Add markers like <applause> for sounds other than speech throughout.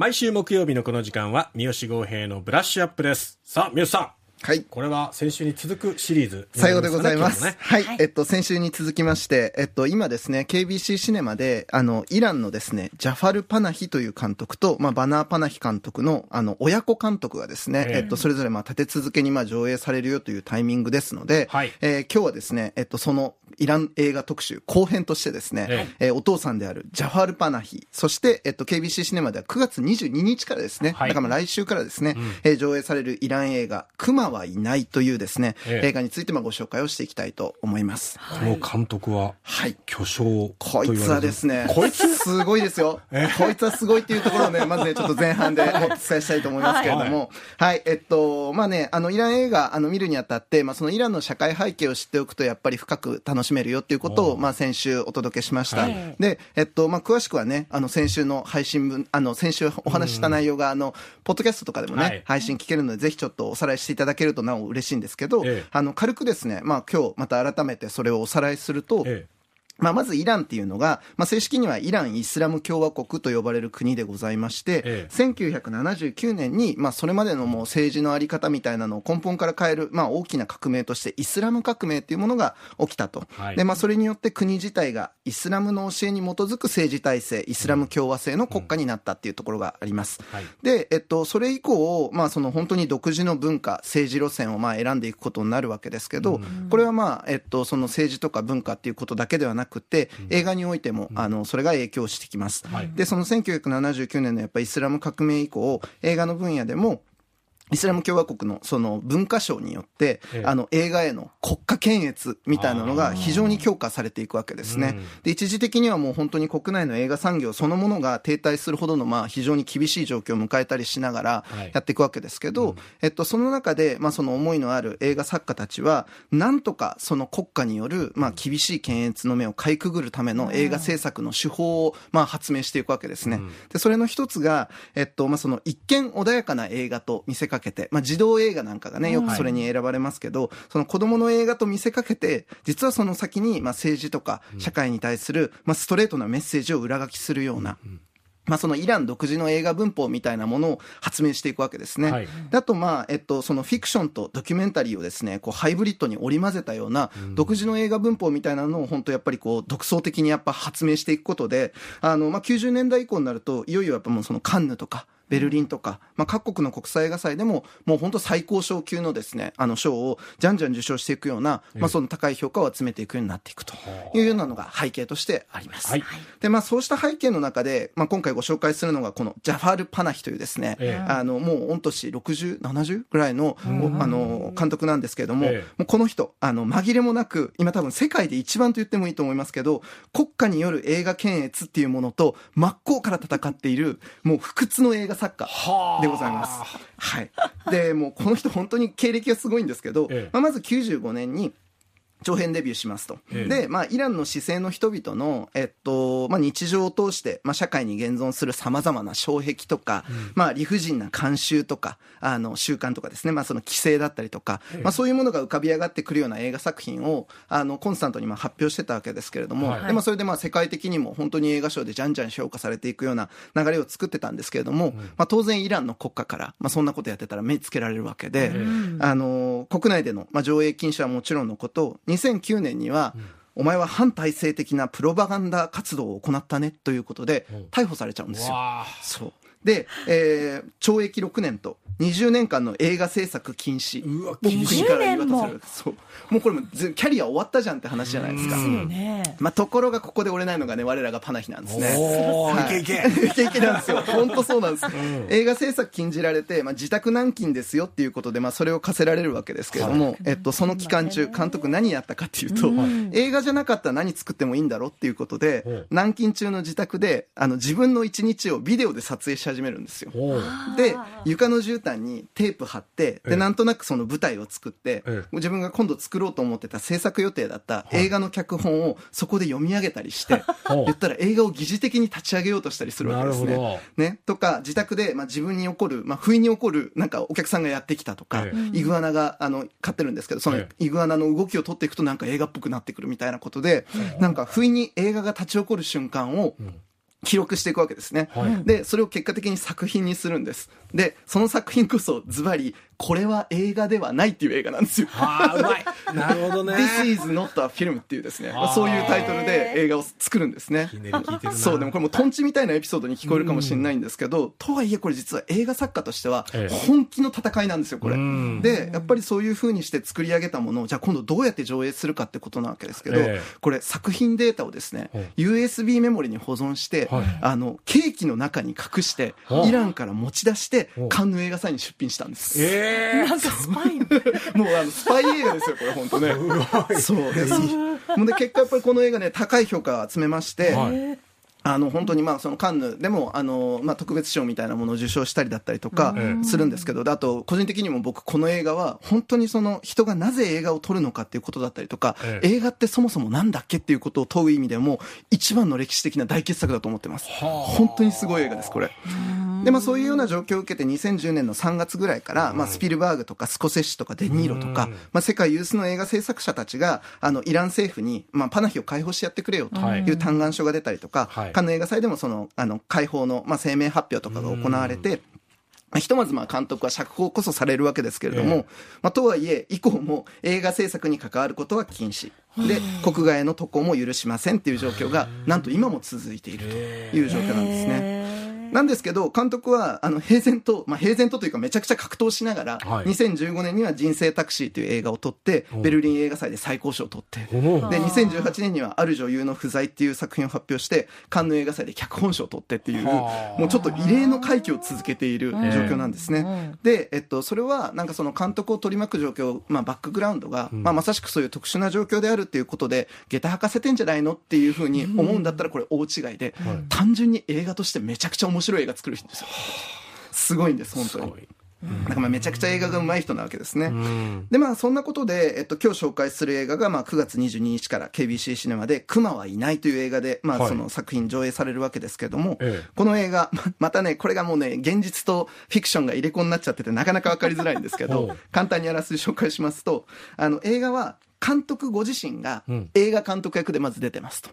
毎週木曜日のこの時間は三好豪平のブラッシュアップです。さあ三好さん。はい。これは先週に続くシリーズ、最後でございます。ね、はい、はい、えっと、先週に続きまして、えっと、今ですね、KBC シネマで、あの、イランのですね、ジャファル・パナヒという監督と、まあ、バナー・パナヒ監督の、あの、親子監督がですね、えっと、それぞれ、まあ、立て続けに、まあ、上映されるよというタイミングですので、はい、えー、今日はですね、えっと、その、イラン映画特集後編としてですね、ええ。えー、お父さんであるジャファル・パナヒ、そして、えっと、KBC シネマでは9月22日からですね、はい、だから来週からですね、うん、えー、上映されるイラン映画、熊はいないというですね、ええ、映画についてもご紹介をしていきたいと思います。この監督は、はい。巨匠こいつはですね、こいつ？すごいですよ。こいつはすごいっていうところをね、まずね、ちょっと前半でお伝えしたいと思いますけれども、はい、はい、えっと、まあね、あの、イラン映画、あの、見るにあたって、まあ、そのイランの社会背景を知っておくと、やっぱり深く楽しめるよっていうことを、まあ、先週お届けしました。はい、で、えっと、まあ、詳しくはね、あの、先週の配信分、あの、先週お話しした内容が、あの、ポッドキャストとかでもね、はい、配信聞けるので、ぜひちょっとおさらいしていただけるとなお嬉しいんですけど、ええ、あの、軽くですね、まあ、今日また改めてそれをおさらいすると、ええまあ、まずイランっていうのが、まあ、正式にはイラン・イスラム共和国と呼ばれる国でございまして、ええ、1979年に、まあ、それまでのもう政治のあり方みたいなのを根本から変える、まあ、大きな革命としてイスラム革命っていうものが起きたと。はい、で、まあ、それによって国自体がイスラムの教えに基づく政治体制、イスラム共和制の国家になったっていうところがあります。うんはい、で、えっと、それ以降、まあ、その本当に独自の文化、政治路線をまあ選んでいくことになるわけですけど、うん、これはまあ、えっと、その政治とか文化っていうことだけではなくて、うん、映画においても、あの、それが影響してきます。はい、で、その1979年のやっぱりイスラム革命以降、映画の分野でも、イスラム共和国のその文化省によって、ええ、あの映画への国家検閲みたいなのが非常に強化されていくわけですね。で、一時的にはもう本当に国内の映画産業そのものが停滞するほどのまあ非常に厳しい状況を迎えたりしながらやっていくわけですけど、はいうん、えっと、その中でまあその思いのある映画作家たちは、なんとかその国家によるまあ厳しい検閲の目をかいくぐるための映画制作の手法をまあ発明していくわけですね。うん、で、それの一つが、えっと、まあその一見穏やかな映画と見せかけて、まあ児童映画なんかがね、よくそれに選ばれますけど、はい、その子供の映画と見せかけて、実はその先に、まあ政治とか社会に対する、まあストレートなメッセージを裏書きするような、まあ、そのイラン独自の映画文法みたいなものを発明していくわけですね。はい、あと、まあ、えっと、そのフィクションとドキュメンタリーをですね、こう、ハイブリッドに織り交ぜたような、独自の映画文法みたいなのを、本当やっぱりこう、独創的にやっぱ発明していくことで、あの、まあ、90年代以降になると、いよいよやっぱもうそのカンヌとか、ベルリンとか、まあ、各国の国際映画祭でも、もう本当最高賞級のですね、あの賞をじゃんじゃん受賞していくような、まあ、その高い評価を集めていくようになっていくというようなのが背景としてあります。はい、で、まあ、そうした背景の中で、まあ、今回ご紹介するのが、このジャファール・パナヒというですね、ええ、あの、もう御年60、70ぐらいの、あの、監督なんですけれども、え、もうこの人、あの、紛れもなく、今多分世界で一番と言ってもいいと思いますけど、国家による映画検閲っていうものと、真っ向から戦っている、もう不屈の映画作家。でございます。はい。で、もうこの人本当に経歴がすごいんですけど、ええ、まあ、まず95年に、長編デビューしますと。ええ、で、まあ、イランの市政の人々の、えっと、まあ、日常を通して、まあ、社会に現存する様々な障壁とか、うん、まあ、理不尽な慣習とか、あの、習慣とかですね、まあ、その規制だったりとか、え、まあ、そういうものが浮かび上がってくるような映画作品を、あの、コンスタントにまあ発表してたわけですけれども、はい、で、まあ、それでまあ、世界的にも本当に映画賞でじゃんじゃん評価されていくような流れを作ってたんですけれども、うん、まあ、当然イランの国家から、まあ、そんなことやってたら目つけられるわけで、あの、国内での、まあ、上映禁止はもちろんのこと、2009年には、お前は反体制的なプロパガンダ活動を行ったねということで逮捕されちゃうんですよ。そうで、えー、懲役6年と20年間の映画制作禁止。うわ国から言い渡されるそう。もうこれもキャリア終わったじゃんって話じゃないですか、ね、まあ、ところがここで折れないのがね我らがパナヒなんですね。おー、い、けいけいけいけなんですよ。<laughs> 本当そうなんです、うん、映画制作禁じられて、まあ、自宅軟禁ですよっていうことで、まあ、それを課せられるわけですけれども、はい、えっと、その期間中監督何やったかっていうと、うん、映画じゃなかったら何作ってもいいんだろうっていうことで、う。ん、軟禁中の自宅であの自分の一日をビデオで撮影し始めるんですよ。で床の絨毯にテープ貼ってでなんとなくその舞台を作って、自分が今度作ろうと思ってた制作予定だった映画の脚本をそこで読み上げたりして、<laughs> 言ったら映画を疑似的に立ち上げようとしたりするわけですね。ねとか自宅で、まあ、自分に起こる、まあ、不意に起こるなんかお客さんがやってきたとか、イグアナがあの飼ってるんですけどそのイグアナの動きを取っていくとなんか映画っぽくなってくるみたいなことで、なんか不意に映画が立ち起こる瞬間を、記録していくわけですね。はいで、それを結果的に作品にするんです。で、その作品こそズバリ、これは映画ではないっていう映画なんですよ。ああ、うまい。なるほどね。This is not a film っていうですね、まあそういうタイトルで映画を作るんですね。そう、でもこれもうトンチみたいなエピソードに聞こえるかもしれないんですけど、とはいえこれ実は映画作家としてはええ本気の戦いなんですよ、これうん。で、やっぱりそういう風にして作り上げたものを、じゃあ今度どうやって上映するかってことなわけですけど、ええこれ作品データをですね USB メモリに保存して、はいあの、ケーキの中に隠してイランから持ち出してカンヌ映画祭に出品したんです。ええ <laughs> なんかスパイの。<laughs> もうあのスパイ映画ですよ、これ本当ね。<laughs> そうです。もうで結果やっぱりこの映画ね、高い評価を集めまして、はいあの本当にまあそのカンヌでもあの、まあ、特別賞みたいなものを受賞したりだったりとかうん。するんですけど、であと個人的にも僕この映画は本当にその人がなぜ映画を撮るのかっていうことだったりとか、ええ。映画ってそもそもなんだっけっていうことを問う意味でも一番の歴史的な大傑作だと思ってます。本当にすごい映画です、これ。で、まあそういうような状況を受けて2010年の3月ぐらいから、まあスピルバーグとかスコセッシとかデニーロとかうん、まあ世界有数の映画制作者たちが、あの、イラン政府に、まあパナヒを解放してやってくれよとはい。いう嘆願書が出たりとか、はいカンヌ映画祭でもその、あの、解放の、まあ声明発表とかが行われて、まあひとまずまあ監督は釈放こそされるわけですけれども、ええ。まあとはいえ、以降も映画制作に関わることは禁止。で、国外への渡航も許しませんっていう状況が、なんと今も続いているという状況なんですね。なんですけど、監督は、あの、平然と、まあ、平然とというかめちゃくちゃ格闘しながら、はい。2015年には人生タクシーという映画を撮って、おベルリン映画祭で最高賞を取って、おで、2018年にはある女優の不在っていう作品を発表して、カンヌ映画祭で脚本賞を取ってっていう、はあ。もうちょっと異例の快挙を続けている状況なんですね。で、えっと、それは、なんかその監督を取り巻く状況、まあ、バックグラウンドが、まあ、まさしくそういう特殊な状況であるっていうことで、下駄履かせてんじゃないのっていうふうに思うんだったら、これ大違いで、はい。単純に映画としてめちゃくちゃ面白い映画作る人ですよ。すごいんです、本当にすご。い。だからまあめちゃくちゃ映画が上手い人なわけですね。うん。で、まあ、そんなことで、えっと、今日紹介する映画が、まあ、9月22日から KBC シネマで、熊はいないという映画で、まあ、はいその作品上映されるわけですけれども、ええこの映画、ままたね、これがもうね、現実とフィクションが入れ子になっちゃってて、なかなかわかりづらいんですけ <laughs> ほどう、簡単にあらすじ紹介しますと、あの、映画は、監督ご自身がうん。映画監督役でまず出てますと。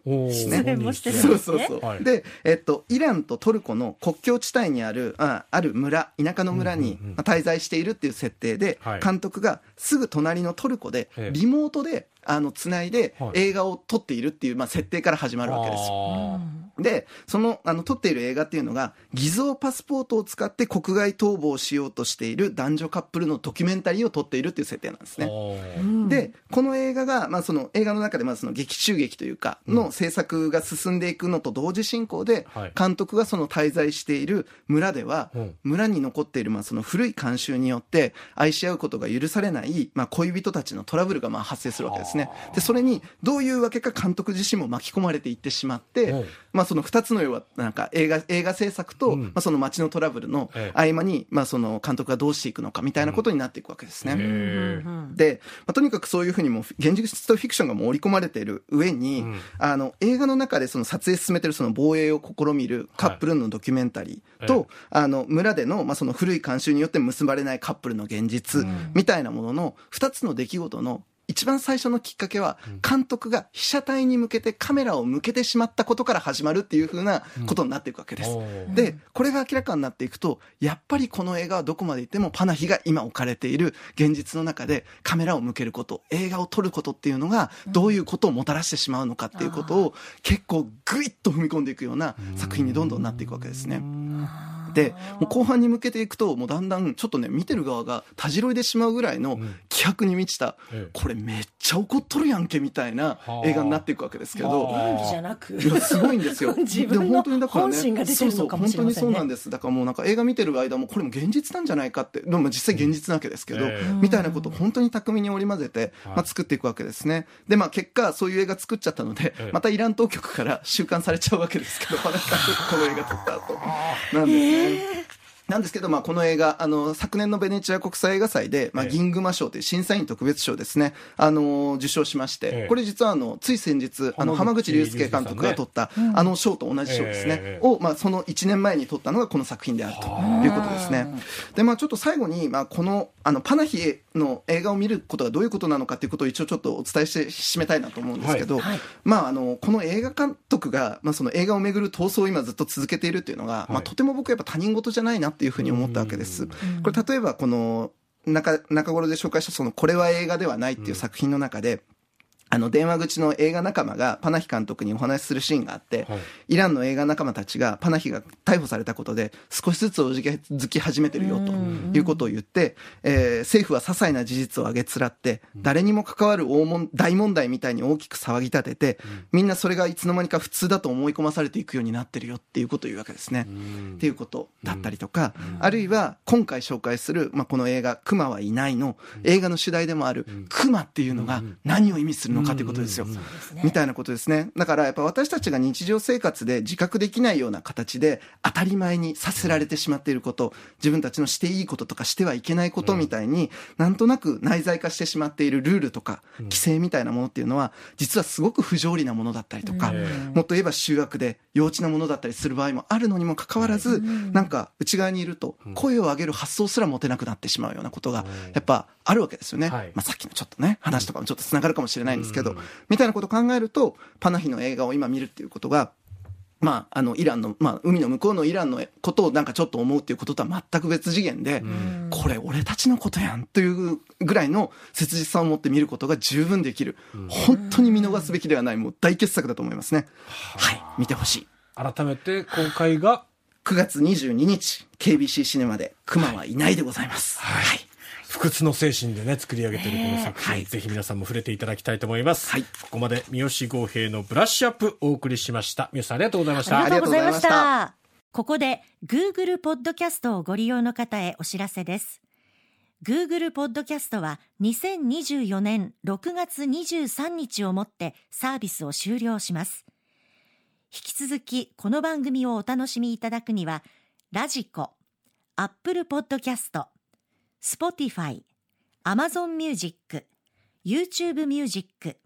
そうそうそう。はいで、えっと、イランとトルコの国境地帯にある、あある村、田舎の村に、滞在しているっていう設定で、はい。監督がすぐ隣のトルコでええ、リモートで、あの、つないではい。映画を撮っているっていう、まあ、設定から始まるわけですよ。あで、その、あの、撮っている映画っていうのが、偽造パスポートを使って国外逃亡しようとしている男女カップルのドキュメンタリーを撮っているっていう設定なんですー。ね。で、この映画が、まあその映画の中で、まあその劇中劇というか、の制作が進んでいくのと同時進行ではい、監督がその滞在している村ではうん、村に残っている、まあその古い慣習によって、愛し合うことが許されない、まあ恋人たちのトラブルがまあ発生するわけですね。で、それに、どういうわけか監督自身も巻き込まれていってしまってうん、まあその二つの要は、なんか映画、映画制作と、うん。まあその街のトラブルのええ。合間に、まあその監督がどうしていくのかみたいなことになっていくわけですね。で、まあ、とにかくそういうふうにもう現実とフィクションが盛り込まれている上に、うん。あの映画の中でその撮影進めてるその防衛を試みるカップルのドキュメンタリーと、えあの村での,、まあその古い慣習によって結ばれないカップルの現実みたいなものの2つの出来事の一番最初のきっかけは、監督が被写体に向けてカメラを向けてしまったことから始まるっていうふうなことになっていくわけです。で、これが明らかになっていくと、やっぱりこの映画はどこまで行ってもパナヒが今置かれている現実の中でカメラを向けること、映画を撮ることっていうのがどういうことをもたらしてしまうのかっていうことを結構グイッと踏み込んでいくような作品にどんどんなっていくわけですね。で、もう後半に向けていくと、もうだんだんちょっとね、見てる側がたじろいでしまうぐらいの気迫に満ちた、ええこれめっちゃ怒っとるやんけみたいな映画になっていくわけですけど、じゃなく。いや、すごいんですよ。<laughs> 自分のでも本当にだからね本心が出てるのかもしれませんねそうそう本当にそうなんです。だからもうなんか映画見てる間もこれも現実なんじゃないかって、でも実際現実なわけですけど、ええみたいなことを本当に巧みに織り交ぜて、はいまあ、作っていくわけですね。で、まあ結果そういう映画作っちゃったので、ええまたイラン当局から <laughs> 収監されちゃうわけですけど、この映画撮った後。なんですね。なんですけど、まあ、この映画、あの、昨年のベネチア国際映画祭で、まあ、ええ。銀熊賞という審査員特別賞ですね、あの、受賞しまして、ええ。これ実はあの、つい先日、あの、浜浜口口竜介監督が取った、あの賞と同じ賞ですね、ええを、まあ、その1年前に取ったのがこの作品であるということですね。で、まあ、ちょっと最後に、まあ、この、あの、パナヒの映画を見ることがどういうことなのかということを一応ちょっとお伝えして締めたいなと思うんですけど、はい。はい。まあ、あの、この映画監督が、まあ、その映画をめぐる闘争を今ずっと続けているっていうのが、まあ、はいとても僕やっぱ他人事じゃないなっていうふうに思ったわけです。これ例えばこの中中頃で紹介したそのこれは映画ではないっていう作品の中で、あの電話口の映画仲間がパナヒ監督にお話しするシーンがあって、はい。イランの映画仲間たちがパナヒが逮捕されたことで少しずつおじけづき始めてるよということを言って、えー政府は些細な事実を挙げつらって誰にも関わる大問大問題みたいに大きく騒ぎ立てて、みんなそれがいつの間にか普通だと思い込まされていくようになってるよっていうことを言うわけですね。っていうことだったりとか、あるいは今回紹介する、まあ、この映画「熊はいない」の映画の主題でもある「熊」っていうのが何を意味するのかということですよ。みたいなことですね。だからやっぱ私たちが日常生活で自覚できないような形で当たり前にさせられてしまっていること、自分たちのしていいこととかしてはいけないことみたいに、なんとなく内在化してしまっているルールとか規制みたいなものっていうのは、実はすごく不条理なものだったりとか、もっと言えば集約で幼稚なものだったりする場合もあるのにもかかわらず、なんか内側にいると声を上げる発想すら持てなくなってしまうようなことがやっぱあるわけですよね。はい。まあさっきのちょっとね、話とかもちょっと繋がるかもしれないんですけど、みたいなことを考えると、パナヒの映画を今見るっていうことが、まあ、あの、イランの、まあ、海の向こうのイランのことをなんかちょっと思うっていうこととは全く別次元で、これ俺たちのことやんというぐらいの切実さを持って見ることが十分できる。本当に見逃すべきではない、もう大傑作だと思いますね。はい、見てほしい。改めて公開が9月22日、KBC シネマで熊はいないでございます。はい。不屈の精神でね作り上げてるこの作品、はいぜひ皆さんも触れていただきたいと思います、はいここまで三好豪平のブラッシュアップお送りしました三好さんありがとうございましたありがとうございました。ここで Google ポッドキャストをご利用の方へお知らせです。Google ポッドキャストは2024年6月23日をもってサービスを終了します。引き続きこの番組をお楽しみいただくには、ラジコ、Apple ポッドキャスト、Spotify、Amazon Music、YouTube Music、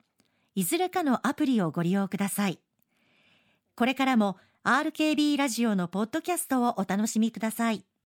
いずれかのアプリをご利用ください。これからも RKB ラジオのポッドキャストをお楽しみください。